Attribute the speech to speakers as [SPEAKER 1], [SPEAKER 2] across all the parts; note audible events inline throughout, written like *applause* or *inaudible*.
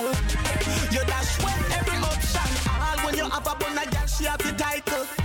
[SPEAKER 1] You dash with every option. All when you have a bun, a girl, she have the title.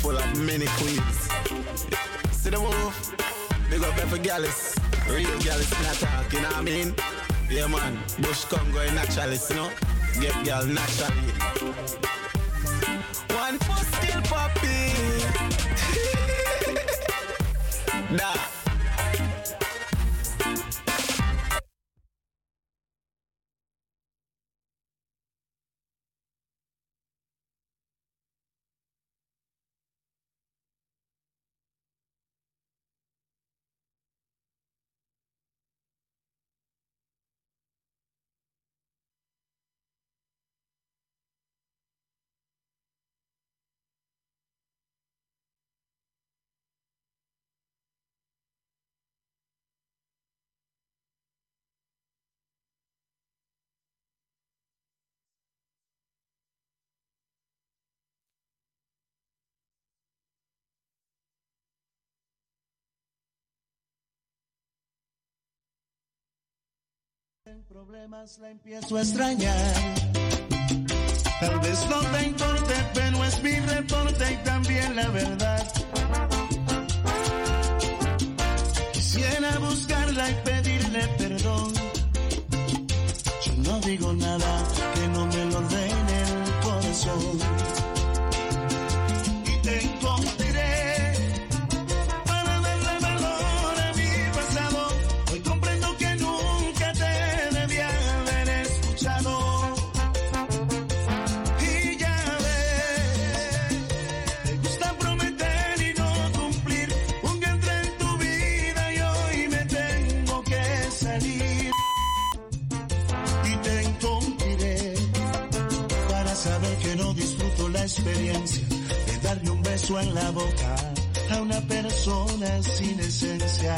[SPEAKER 2] full of mini queens. See the move? Big up every gallus. Real gallus, not talk, you know what I mean? Yeah, man. Bush Congo in a you know? Get girl naturally.
[SPEAKER 1] One foot still
[SPEAKER 2] poppy. *laughs*
[SPEAKER 3] nah. Problemas la empiezo a extrañar. Tal vez no te importe, pero es mi reporte y también la verdad. Quisiera buscarla y experiencia de darle un beso en la boca a una persona sin esencia.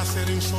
[SPEAKER 4] Verás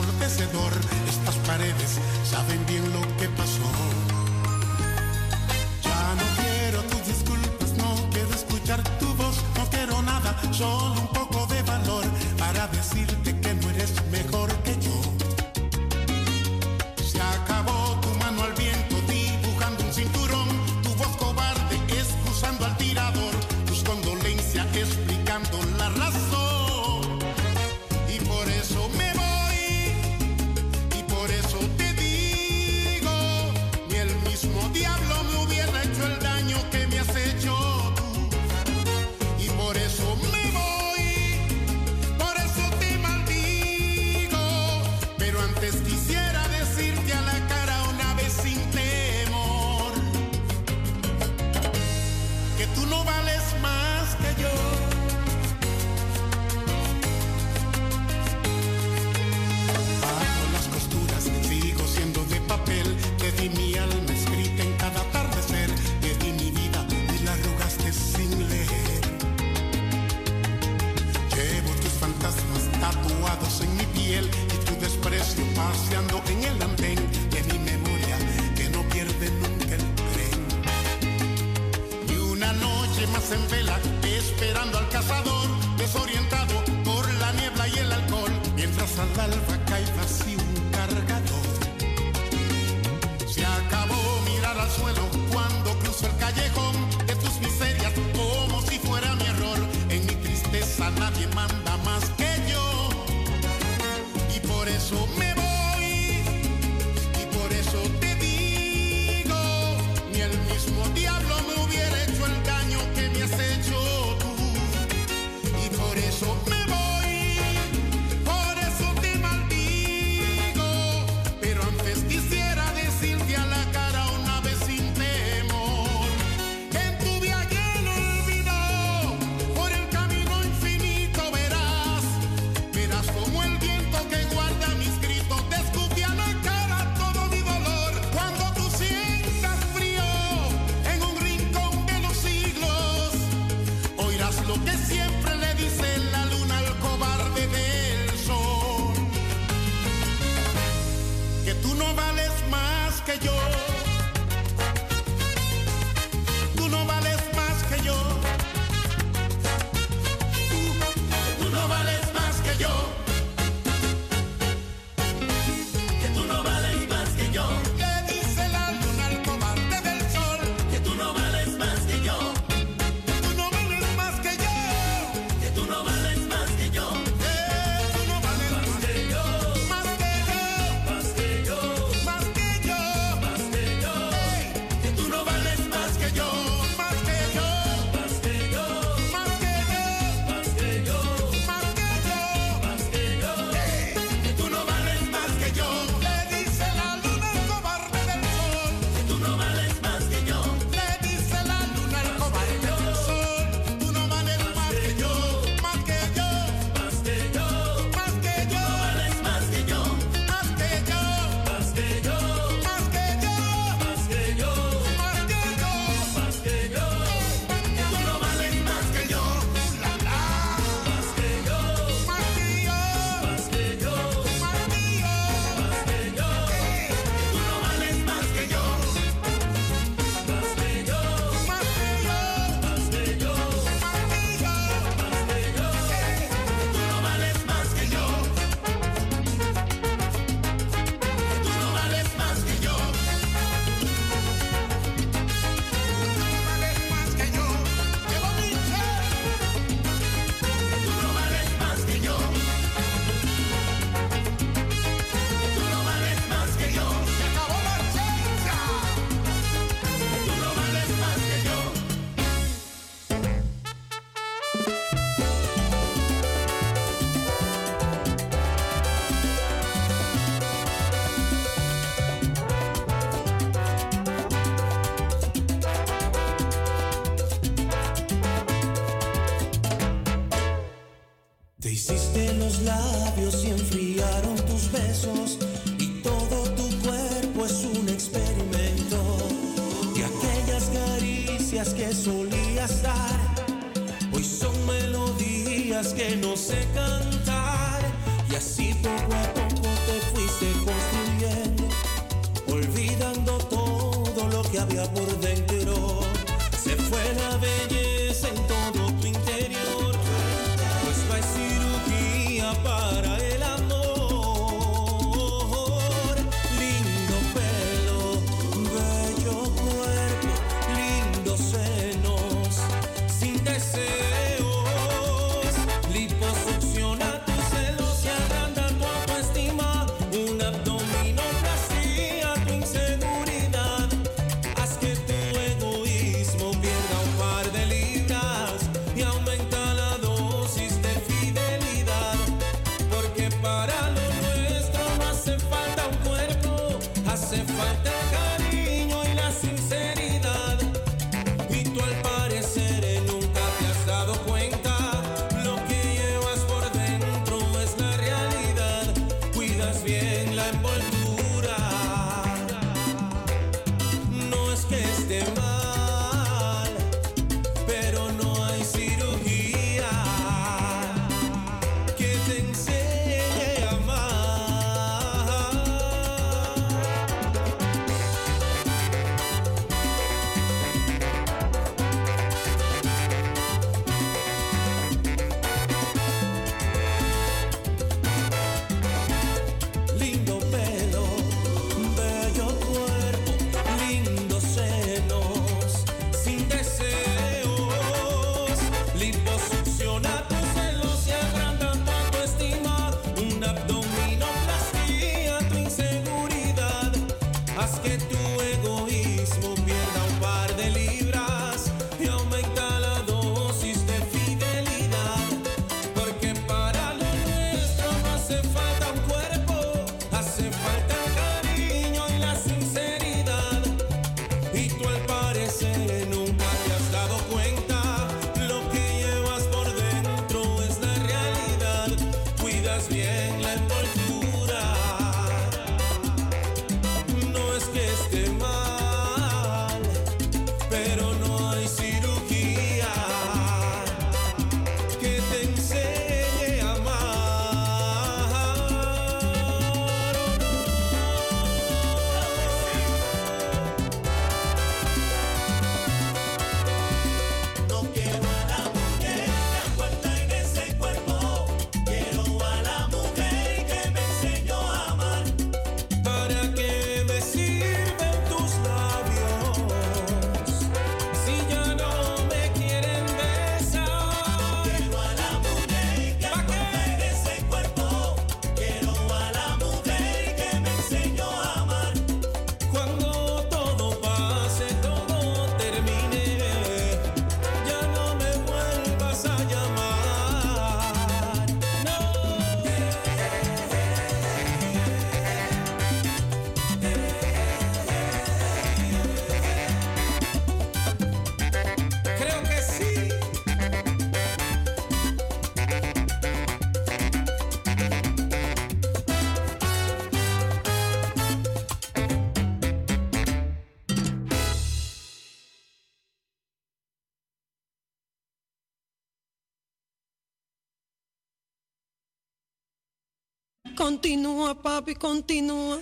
[SPEAKER 5] continúa, papi, continúa.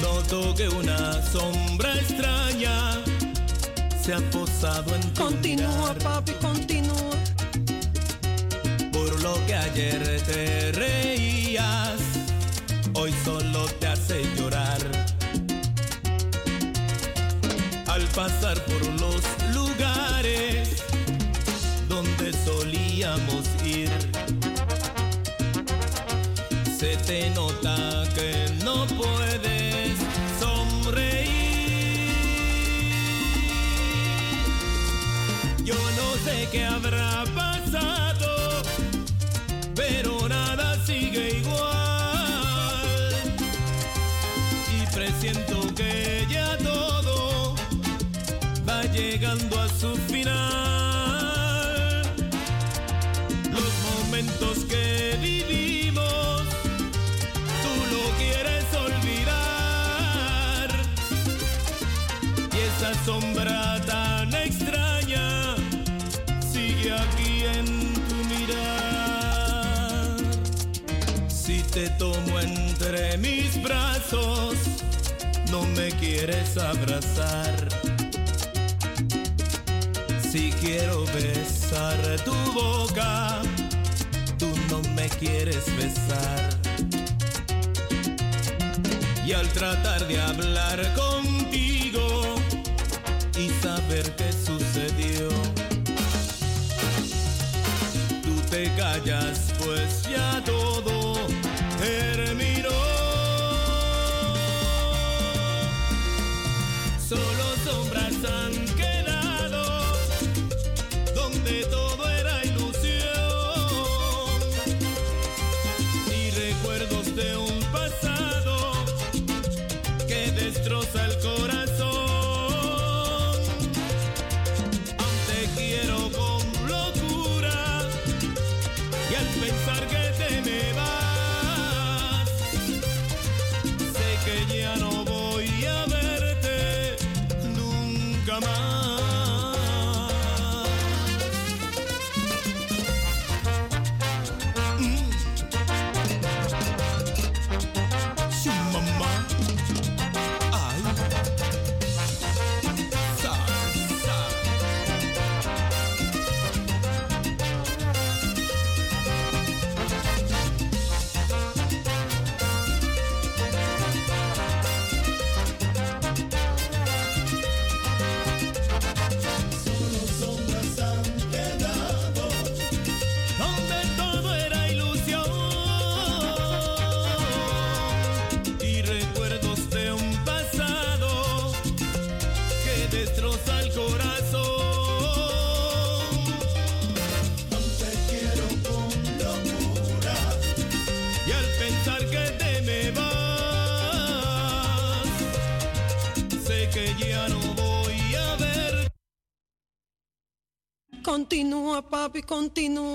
[SPEAKER 6] Noto que una sombra extraña se ha posado en tu
[SPEAKER 5] Continúa, papi, continúa.
[SPEAKER 6] Por lo que ayer te reí pasar por los lugares donde solíamos ir. Se te nota que no puedes sonreír. Yo no sé qué habrá. llegando a su final. Los momentos que vivimos, tú lo quieres olvidar. Y esa sombra tan extraña sigue aquí en tu mirar. Si te tomo entre mis brazos, no me quieres abrazar Quiero besar tu boca, tú no me quieres besar. Y al tratar de hablar contigo y saber qué sucedió, tú te callas, pues ya todo terminó.
[SPEAKER 5] Continúa, papi,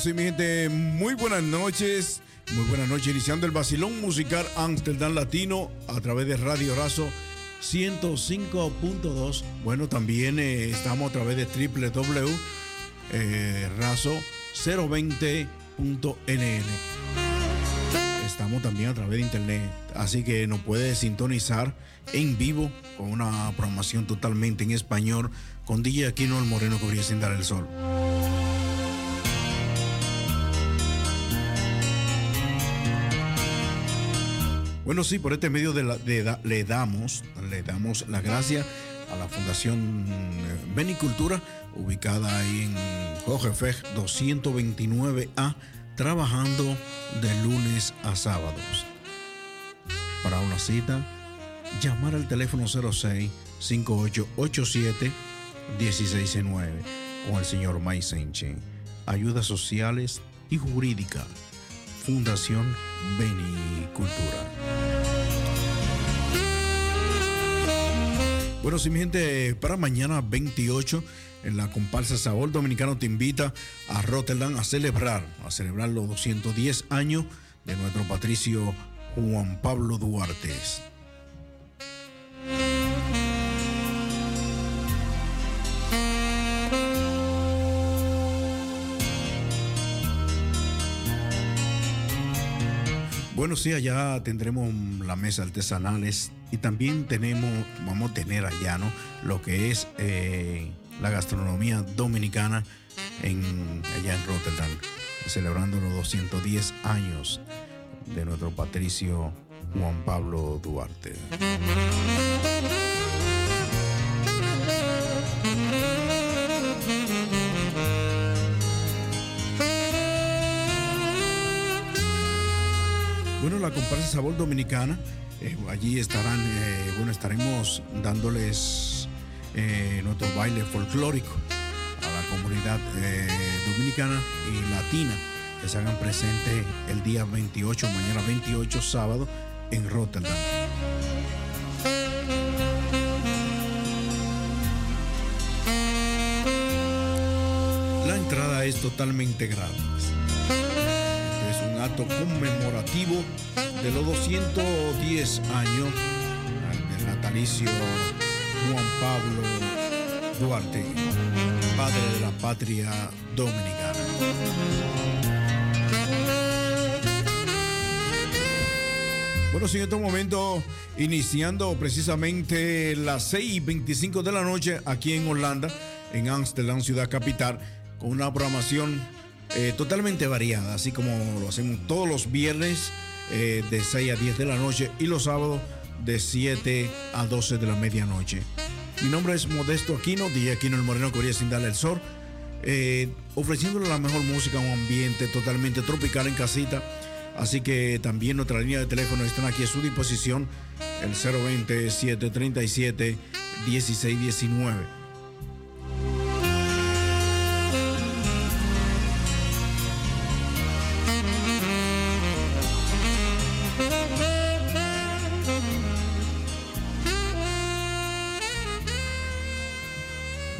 [SPEAKER 7] sí, mi gente, muy buenas noches. Muy buenas noches, iniciando el vacilón musical Amsterdam Latino a través de Radio Razo 105.2. Bueno, también eh, estamos a través de www.razo020.nl. Estamos también a través de internet, así que nos puede sintonizar en vivo con una programación totalmente en español con DJ Aquino el Moreno que sin dar el sol. Bueno, sí, por este medio de la- de le damos, le damos las gracias a la Fundación eh, Benicultura, ubicada ahí en Jorge Fej 229A, trabajando de lunes a sábados. Para una cita, llamar al teléfono 06 5887 1619 con el señor May Senche. Ayudas sociales y jurídica. Fundación Benicultura. Bueno, sí, mi gente, para mañana 28, en la comparsa Sabor Dominicano te invita a Rotterdam a celebrar, a celebrar los 210 años de nuestro patricio Juan Pablo Duarte. Bueno, sí, allá tendremos la mesa artesanales y también tenemos, vamos a tener allá, ¿no? Lo que es eh, la gastronomía dominicana en, allá en Rotterdam, celebrando los 210 años de nuestro patricio Juan Pablo Duarte. La Sabor Dominicana, eh, allí estarán, eh, bueno, estaremos dándoles eh, nuestro baile folclórico a la comunidad dominicana y latina que se hagan presente el día 28, mañana 28, sábado, en Rotterdam. La entrada es totalmente gratis. Conmemorativo de los 210 años del natalicio Juan Pablo Duarte, padre de la patria dominicana. Bueno, sí, en este momento, iniciando precisamente las 6 y 25 de la noche aquí en Holanda, en Amsterdam, ciudad capital, con una programación eh, totalmente variada, así como lo hacemos todos los viernes eh, de 6 a 10 de la noche y los sábados de 7 a 12 de la medianoche. Mi nombre es Modesto Aquino, DJ Aquino el Moreno Corea sin darle el sol, eh, ofreciéndole la mejor música, un ambiente totalmente tropical en casita. Así que también nuestra línea de teléfono están aquí a su disposición, el 020-737-1619.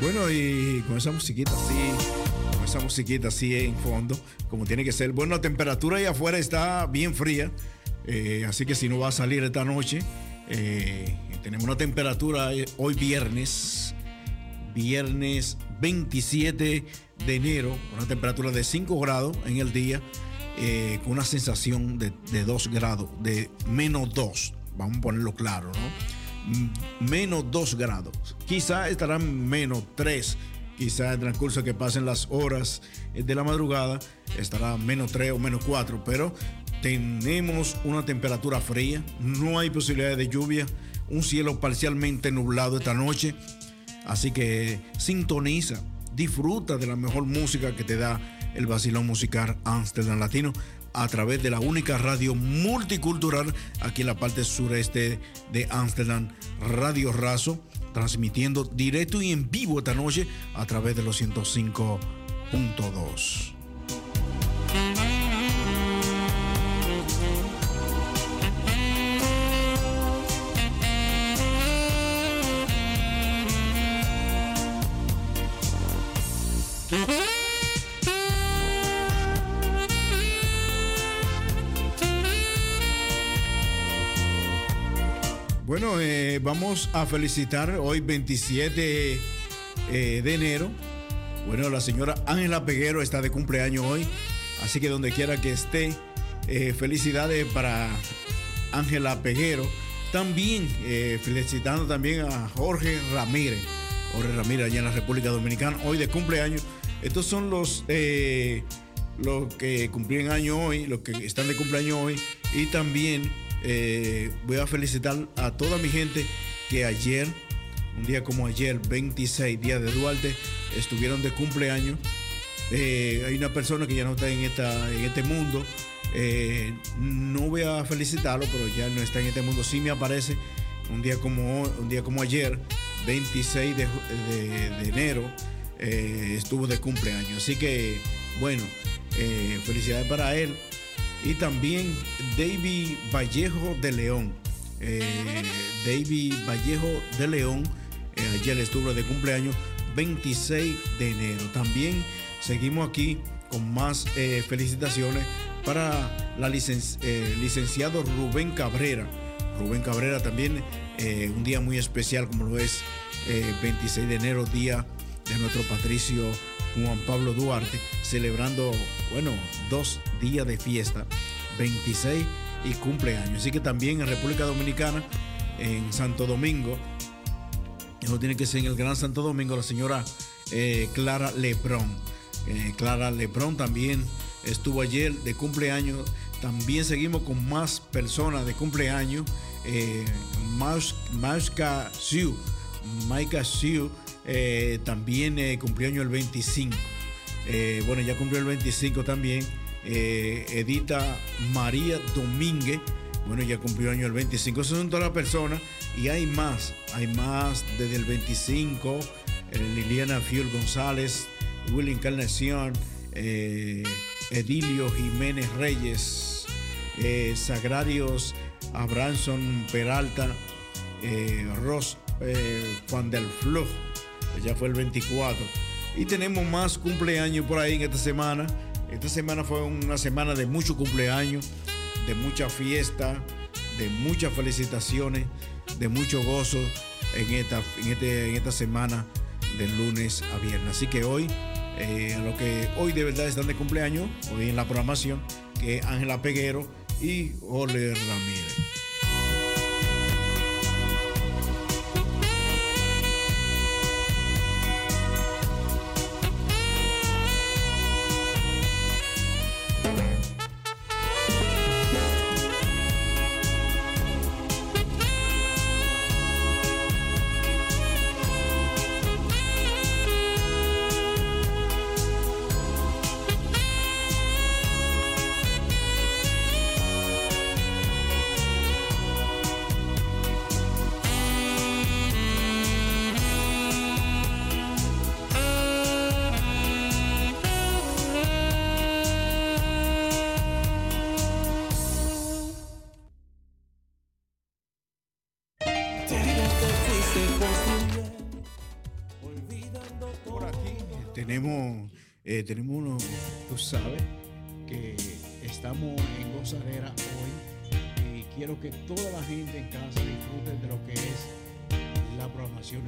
[SPEAKER 7] Bueno, y con esa musiquita así, con esa musiquita así en fondo, como tiene que ser. Bueno, la temperatura ahí afuera está bien fría, eh, así que si no va a salir esta noche, eh, tenemos una temperatura eh, hoy viernes, viernes 27 de enero, una temperatura de 5 grados en el día, eh, con una sensación de, de 2 grados, de menos 2, vamos a ponerlo claro, ¿no? Menos 2 grados. Quizá estarán menos 3. Quizá en el transcurso que pasen las horas de la madrugada estará menos 3 o menos 4. Pero tenemos una temperatura fría. No hay posibilidad de lluvia. Un cielo parcialmente nublado esta noche. Así que sintoniza. Disfruta de la mejor música que te da el vacilón musical Amsterdam Latino a través de la única radio multicultural aquí en la parte sureste de Amsterdam, Radio Razo, transmitiendo directo y en vivo esta noche a través de los 105.2. vamos a felicitar hoy 27 eh, de enero. Bueno, la señora Ángela Peguero está de cumpleaños hoy, así que donde quiera que esté, eh, felicidades para Ángela Peguero. También eh, felicitando también a Jorge Ramírez, Jorge Ramírez allá en la República Dominicana, hoy de cumpleaños. Estos son los, los que cumplían año hoy, los que están de cumpleaños hoy, y también eh, voy a felicitar a toda mi gente que ayer, un día como ayer, 26 días de Duarte, estuvieron de cumpleaños. Eh, hay una persona que ya no está en, esta, en este mundo. Eh, no voy a felicitarlo, pero ya no está en este mundo. Sí me aparece un día como, un día como ayer, 26 de, de- enero, estuvo de cumpleaños. Así que, bueno, felicidades para él. Y también David Vallejo de León. Eh, David Vallejo de León, eh, ayer estuvo de cumpleaños 26 de enero. También seguimos aquí con más eh, felicitaciones para la eh, licenciado Rubén Cabrera. Rubén Cabrera también un día muy especial como lo es eh, 26 de enero, día de nuestro patricio Juan Pablo Duarte, celebrando, bueno, dos días de fiesta, 26 y cumpleaños. Así que también en República Dominicana, en Santo Domingo, eso tiene que ser en el Gran Santo Domingo, la señora eh, Clara Lebrón. Eh, Clara Lebrón también estuvo ayer de cumpleaños, También seguimos con más personas de cumpleaños. Eh, Siu, Maika Siu, eh, también eh, cumpleaños el 25. Eh, bueno, ya cumplió el 25 también. Edita María Domínguez, bueno, ya cumplió año el 25. Esas son todas las personas y hay más. Hay más desde el 25. eh, Liliana Fiol González, Willy Encarnación, Edilio Jiménez Reyes, Sagrarios Abranson Peralta, Ros Juan del Flo, ya fue el 24. Y tenemos más cumpleaños por ahí en esta semana. Esta semana fue una semana de mucho cumpleaños, de mucha fiesta, de muchas felicitaciones, de mucho gozo en esta, en este, en esta semana de lunes a viernes. Así que hoy, eh, lo que hoy de verdad están de cumpleaños, hoy en la programación, que es Ángela Peguero y Ole Ramírez.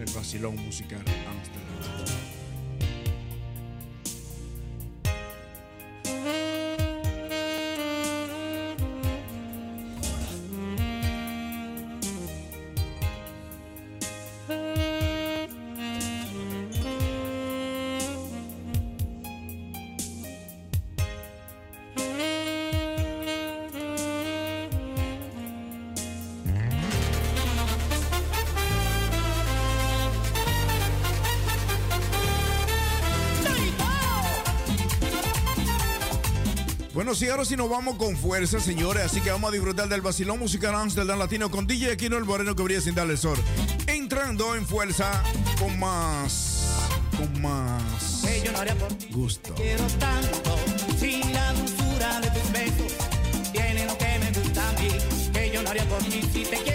[SPEAKER 7] Del vacilón musical Amsterdam. Bueno, sí, ahora sí nos vamos con fuerza, señores. Así que vamos a disfrutar del vacilón musical Amsterdam Latino con DJ Aquino el Moreno que brilla sin darle el sol. Entrando en fuerza con más. Con más.
[SPEAKER 8] que yo no haría por ti.
[SPEAKER 7] Gusto.
[SPEAKER 8] Quiero tanto, sin la dulzura de tus besos. Tiene lo que me gusta a mí, que yo no haría por ti si te quiero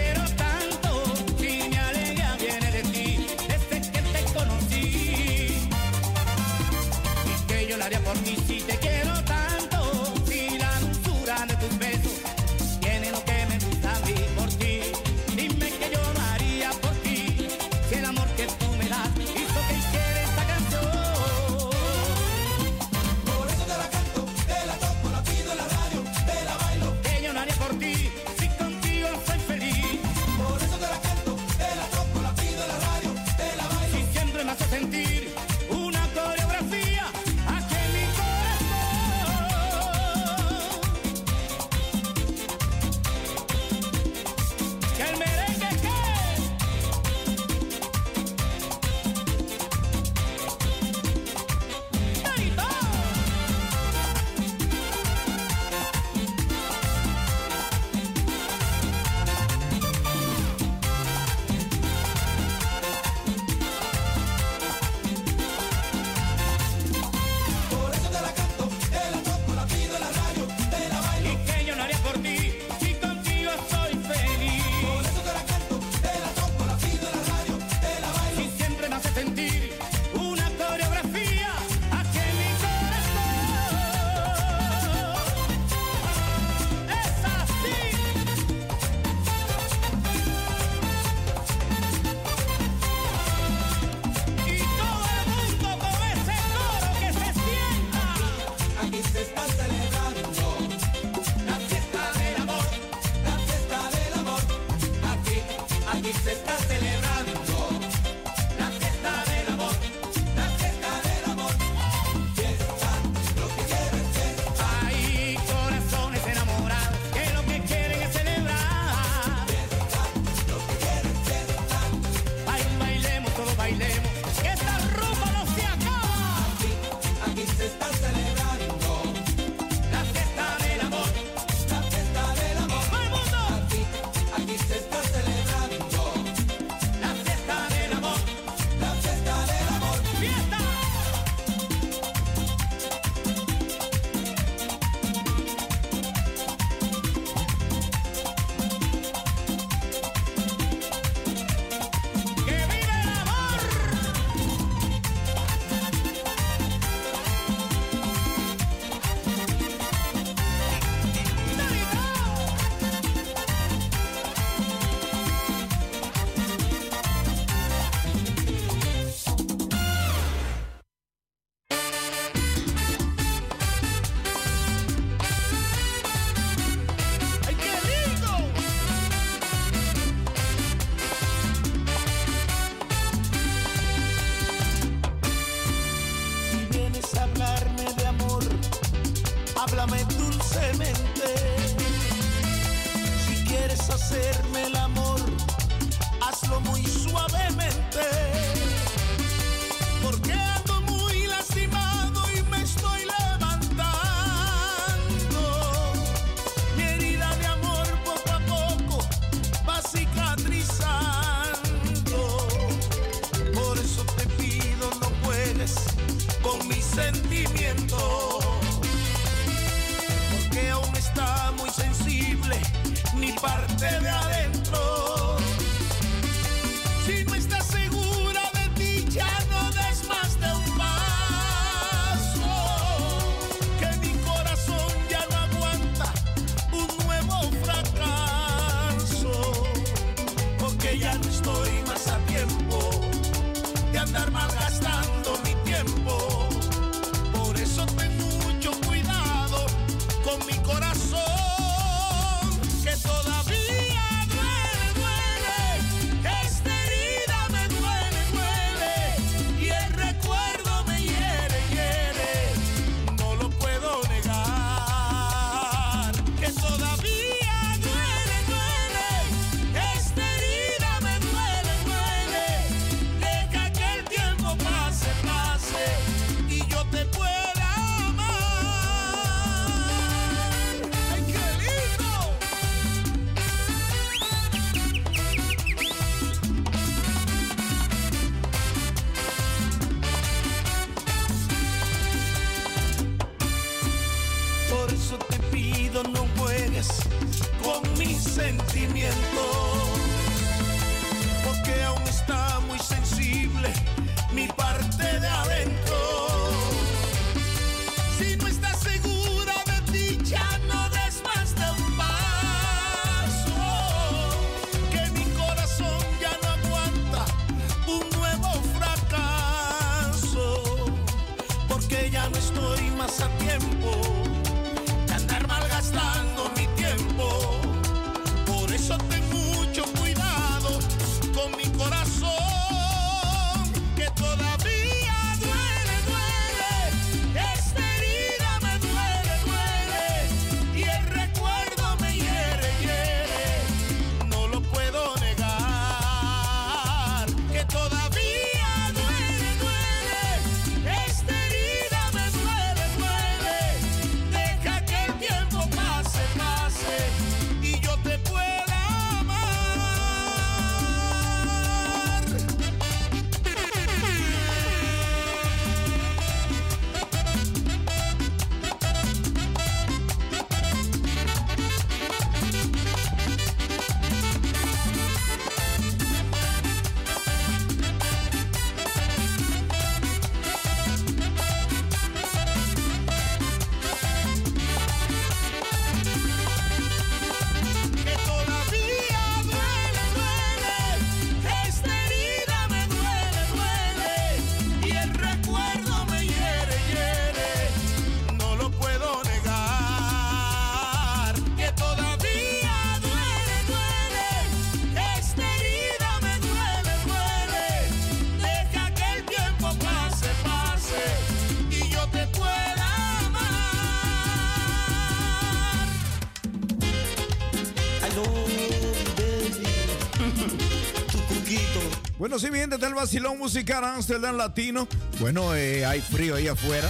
[SPEAKER 7] oyentes del vacilón musical Amsterdam Latino. Bueno, eh, hay frío ahí afuera.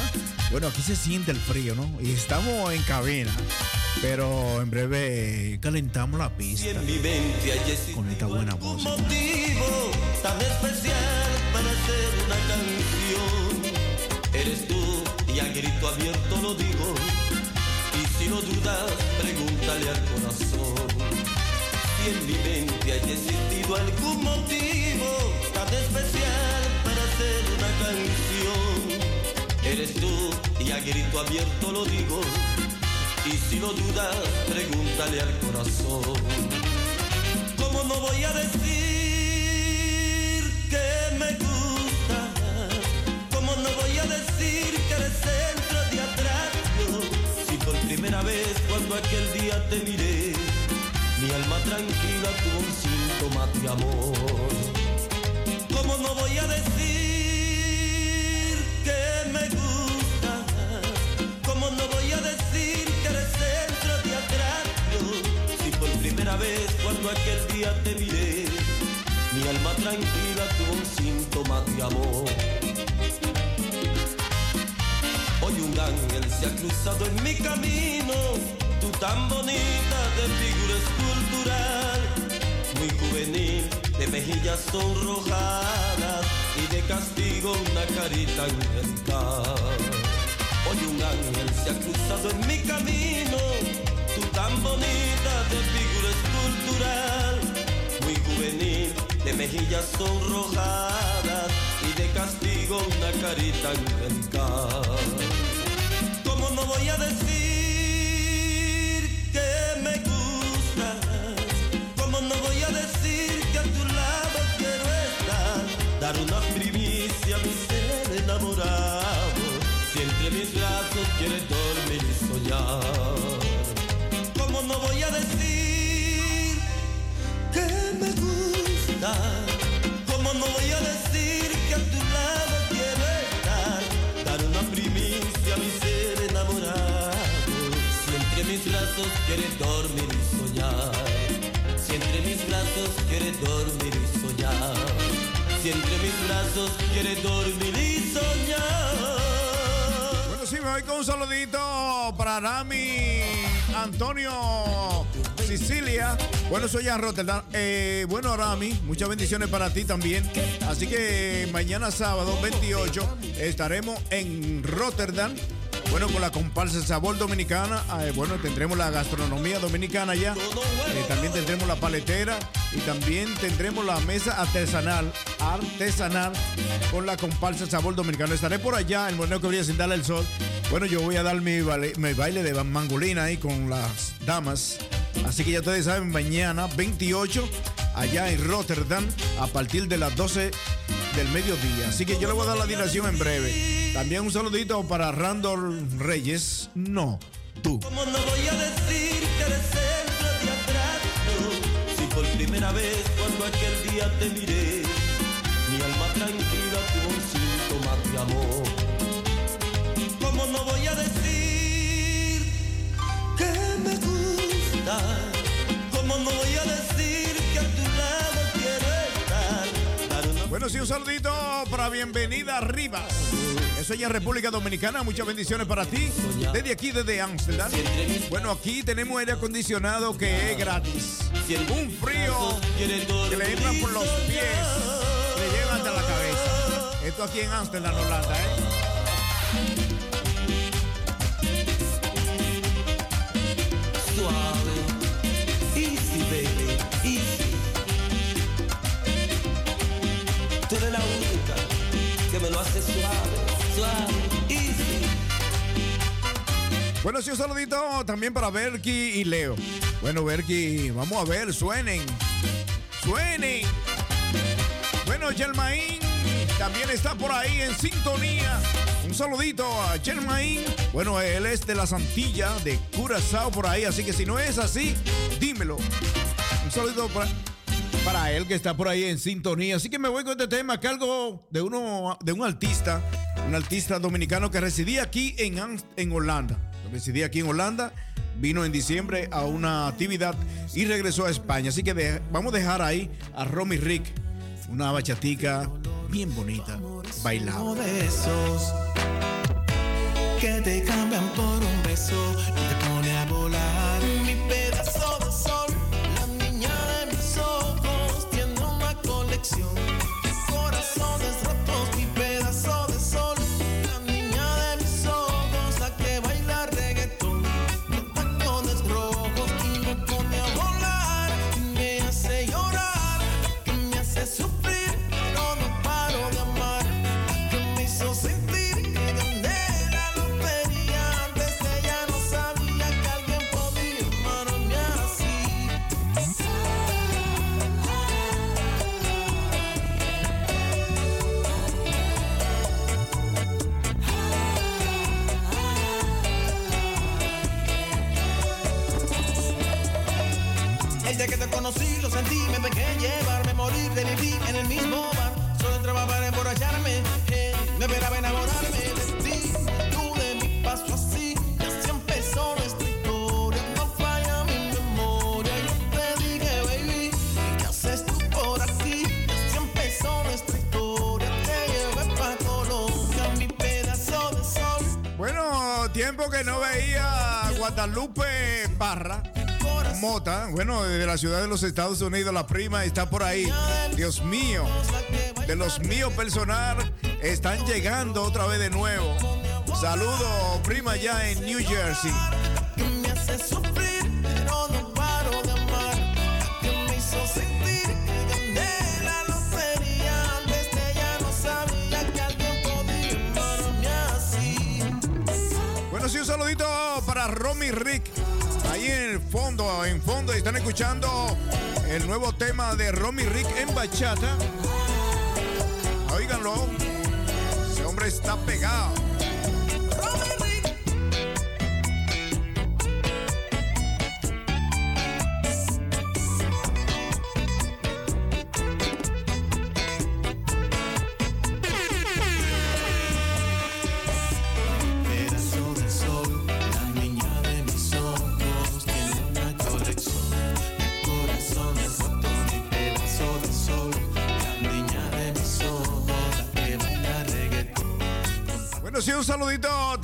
[SPEAKER 7] Bueno, aquí se siente el frío, ¿no? Y estamos en cabina. Pero en breve eh, calentamos la pista. con esta buena voz.
[SPEAKER 9] motivo tan especial para hacer una canción. Eres tú y a grito abierto lo digo. Y si no dudas, pregúntale al corazón. Si en mi mente hay existido algún motivo especial para hacer una canción. Eres tú y a grito abierto lo digo. Y si lo dudas, pregúntale al corazón. ¿Cómo no voy a decir que me gusta? ¿Cómo no voy a decir que eres centro de atracción? Si por primera vez cuando aquel día te miré, mi alma tranquila tuvo un síntoma de amor. ¿Cómo no voy a decir que me gusta? ¿Cómo no voy a decir que eres el centro de atracción? Si por primera vez cuando aquel día te miré, mi alma tranquila tuvo un síntoma de amor. Hoy un ángel se ha cruzado en mi camino, tú tan bonita de figura escultural muy juvenil, de mejillas sonrojadas y de castigo una carita angelical. Hoy un ángel se ha cruzado en mi camino, tú tan bonita de figura escultural, muy juvenil, de mejillas sonrojadas y de castigo una carita angelical. ¿Cómo no voy a decir decir que a tu lado quiero estar? Dar una primicia a mi ser enamorado. Si entre mis brazos quieres dormir y soñar. ¿Cómo no voy a decir que me gusta? ¿Cómo no voy a decir que a tu lado quiero estar? Dar una primicia a mi ser enamorado. Si entre mis brazos quieres dormir y soñar. Entre mis brazos quieres dormir y soñar. Si mis brazos quieres dormir y soñar.
[SPEAKER 7] Bueno, sí, me voy con un saludito para Rami Antonio Sicilia. Bueno, soy en Rotterdam. Eh, bueno, Rami, muchas bendiciones para ti también. Así que mañana sábado 28 estaremos en Rotterdam. Bueno, con la comparsa Sabor Dominicana. bueno, tendremos la gastronomía dominicana ya. Eh, también tendremos la paletera y también tendremos la mesa artesanal, artesanal, con la comparsa Sabor Dominicano. Estaré por allá, en Moreno que brilla sin darle el sol. Bueno, yo voy a dar mi, baile- mi baile de mangolina ahí con las damas. Así que ya ustedes saben, mañana 28, allá en Rotterdam, a partir de las 12 del mediodía. Así que yo le voy a dar la dirección en breve. También un saludito para Randall Reyes. No, tú.
[SPEAKER 9] ¿Cómo no voy a decir que eres centro de atracto? Si por primera vez cuando aquel día te miré, mi alma tranquila tuvo un síntoma de amor. ¿Cómo no voy a decir que me gusta? ¿Cómo no voy a decir que a tu lado quiero estar?
[SPEAKER 7] Bueno, sí, un saludito para Bienvenida Rivas. Eso ya República Dominicana. Muchas bendiciones para ti. Desde aquí, desde Amsterdam. Bueno, aquí tenemos aire acondicionado que es gratis. Un frío que le entra por los pies, le llega hasta la cabeza. Esto aquí en Amsterdam, Holanda, ¿eh? Bueno, sí, un saludito también para Berky y Leo. Bueno, Berky, vamos a ver, suenen. Suenen. Bueno, Germain también está por ahí en sintonía. Un saludito a Germain. Bueno, él es de la Santilla, de Curazao por ahí. Así que si no es así, dímelo. Un saludito para, para él que está por ahí en sintonía. Así que me voy con este tema, que algo de, uno, de un artista, un artista dominicano que residía aquí en, en Holanda. Residía aquí en Holanda, vino en diciembre a una actividad y regresó a España. Así que vamos a dejar ahí a Romy Rick, una bachatica bien bonita,
[SPEAKER 3] pone
[SPEAKER 7] Mota, bueno, desde la ciudad de los Estados Unidos, la prima está por ahí. Dios mío, de los míos personal, están llegando otra vez de nuevo. Saludo, prima, ya en New Jersey.
[SPEAKER 10] de.
[SPEAKER 7] Bueno, sí, un saludito para Romy Rick. En el fondo, en fondo, están escuchando el nuevo tema de Romy Rick en bachata. Óiganlo. Ese hombre está pegado.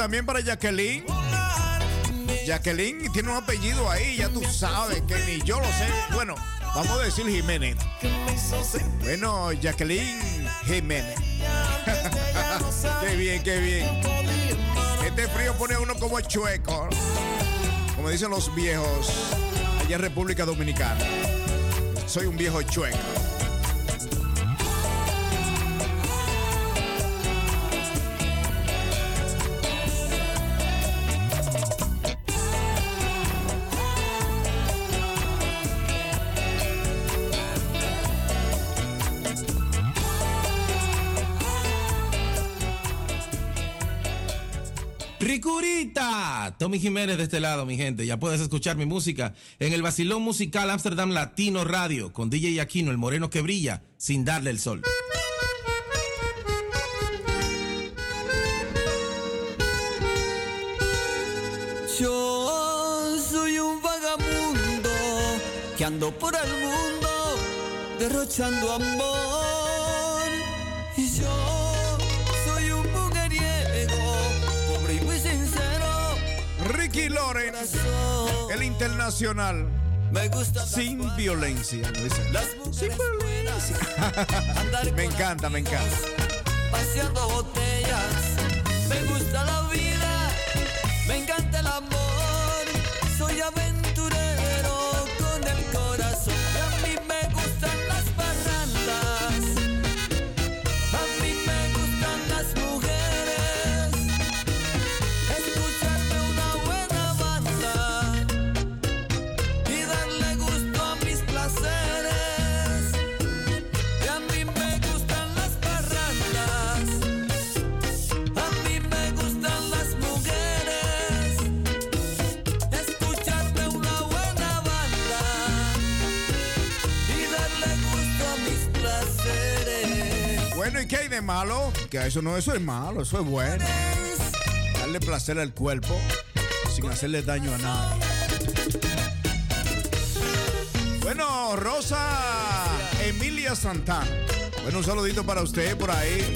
[SPEAKER 7] También para Jacqueline. Jacqueline tiene un apellido ahí, ya tú sabes que ni yo lo sé. Bueno, vamos a decir Jiménez. Bueno, Jacqueline Jiménez. *laughs* qué bien, qué bien. Este frío pone a uno como chueco. Como dicen los viejos allá en República Dominicana. Soy un viejo chueco.
[SPEAKER 11] Ricurita. Tommy Jiménez de este lado, mi gente. Ya puedes escuchar mi música en el Basilón Musical Amsterdam Latino Radio con DJ Aquino, el moreno que brilla sin darle el sol.
[SPEAKER 12] Yo soy un vagabundo que ando por el mundo derrochando amor.
[SPEAKER 7] Internacional.
[SPEAKER 12] me gusta
[SPEAKER 7] Sin violencia.
[SPEAKER 12] buenas, andar *laughs*
[SPEAKER 7] Me encanta, me encanta.
[SPEAKER 12] Paseando botellas, me gusta la vida, me encanta
[SPEAKER 7] Bueno, ¿y qué hay de malo? Que eso no, eso es malo, eso es bueno. Darle placer al cuerpo sin hacerle daño a nadie. Bueno, Rosa Emilia Santana. Bueno, un saludito para usted por ahí.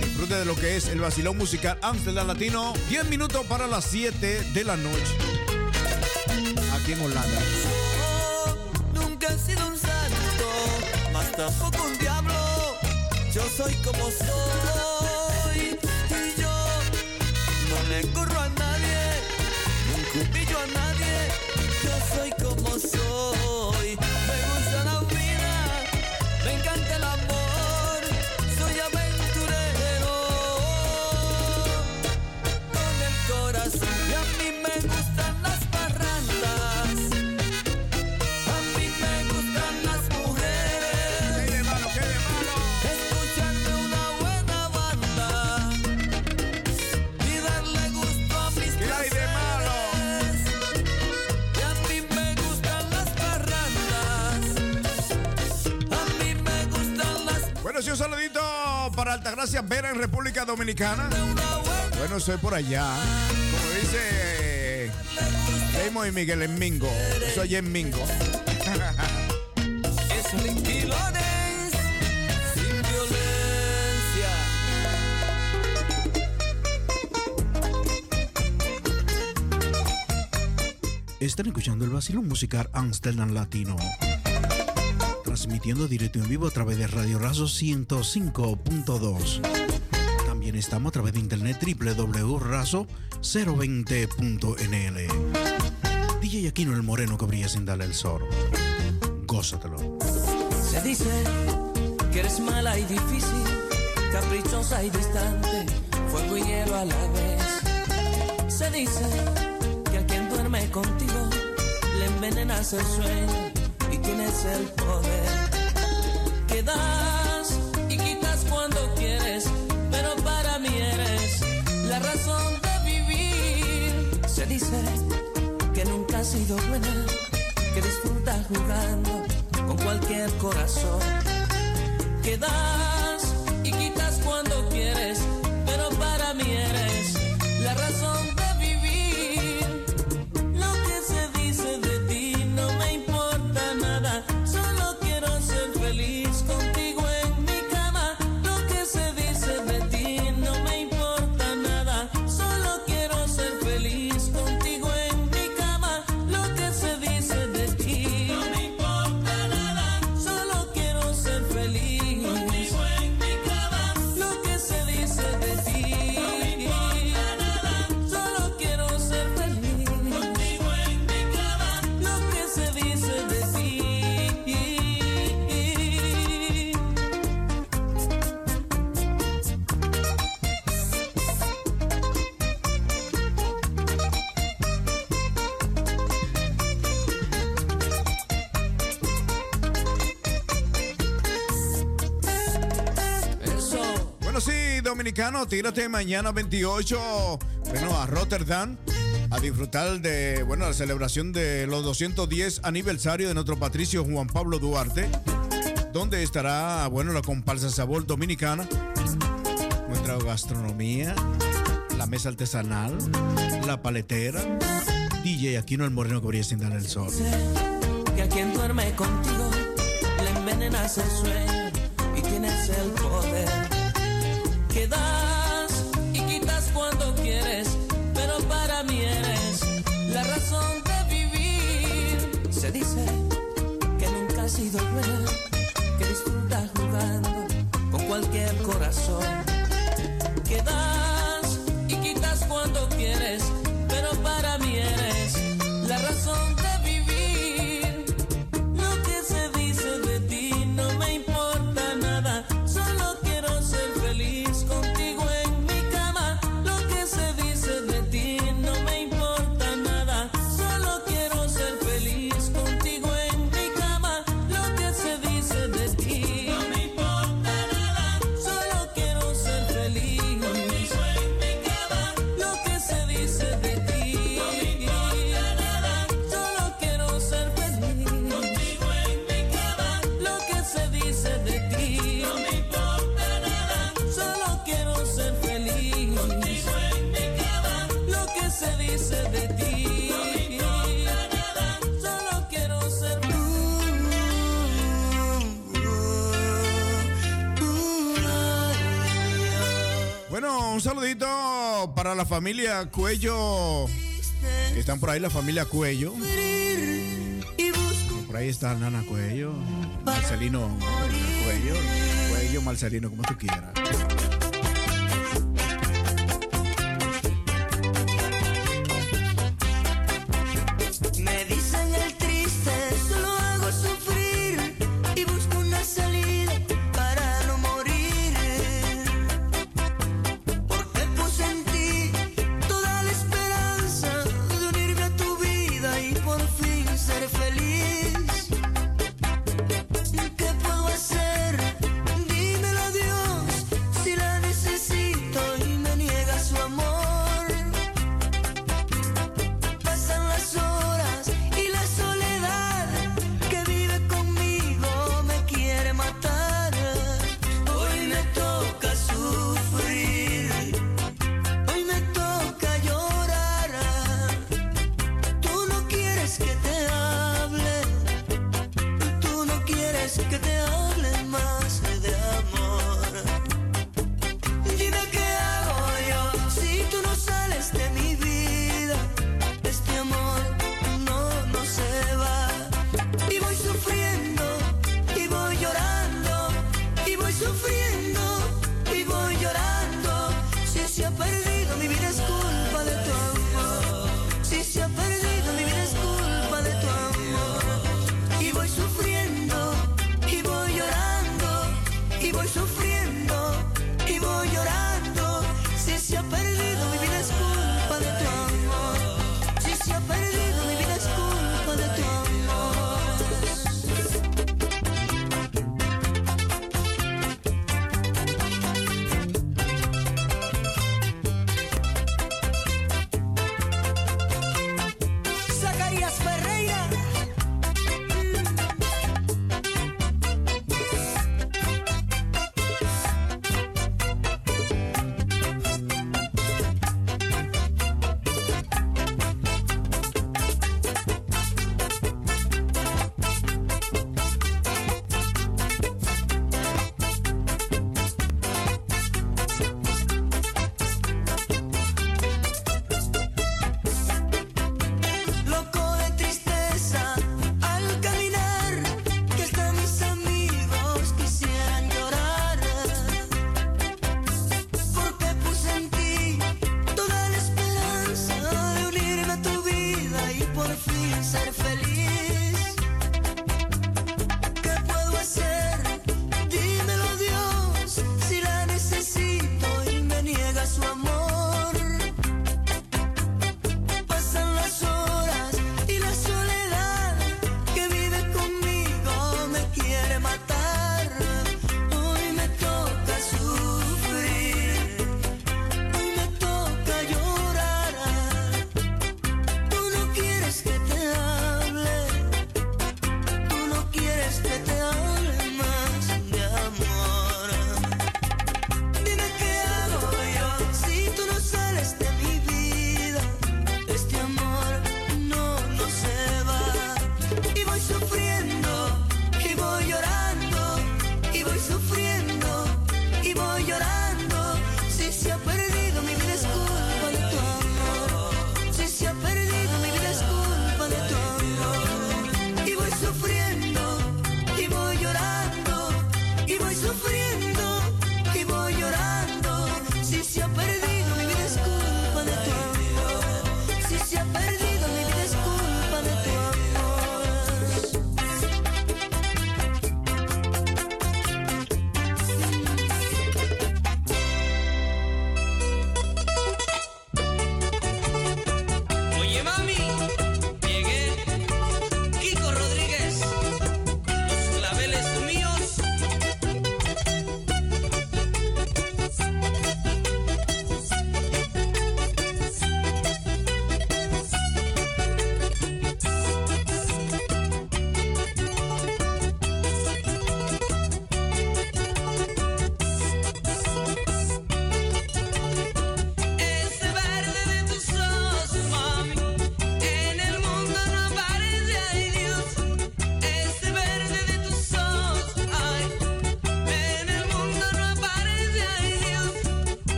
[SPEAKER 7] Disfrute de lo que es el vacilón musical Amsterdam Latino. 10 minutos para las 7 de la noche. Aquí en Holanda.
[SPEAKER 12] Nunca he sido un santo, más tampoco un diablo. Yo soy como soy
[SPEAKER 7] Altagracia Vera en República Dominicana. Bueno, soy por allá. Como dice eh, Demo y Miguel en Mingo. Soy en Mingo. *laughs* Están escuchando el vacilón musical Amsterdam Latino. Transmitiendo directo en vivo a través de Radio Razo 105.2. También estamos a través de internet www.razo020.nl. DJ Aquino el Moreno que brilla sin darle el sol. Gózatelo.
[SPEAKER 13] Se dice que eres mala y difícil, caprichosa y distante, fuego y hielo a la vez. Se dice que a quien duerme contigo le envenenas el sueño tienes el poder. Que das y quitas cuando quieres, pero para mí eres la razón de vivir. Se dice que nunca has sido buena, que disfrutas jugando con cualquier corazón. Que das
[SPEAKER 7] tírate mañana 28, bueno, a Rotterdam a disfrutar de, bueno, la celebración de los 210 aniversario de nuestro patricio Juan Pablo Duarte, donde estará, bueno, la comparsa Sabor Dominicana, nuestra gastronomía, la mesa artesanal, la paletera, DJ Aquino el Moreno que brilla sin dar el sol.
[SPEAKER 13] que a quien duerme contigo le envenenas el sueño y tienes el poder. Sido buena, que disfrutas jugando con cualquier corazón. Que das
[SPEAKER 7] un saludito para la familia Cuello. Están por ahí, la familia Cuello. Por ahí está Nana Cuello, Marcelino Cuello, Cuello, Marcelino, como tú quieras.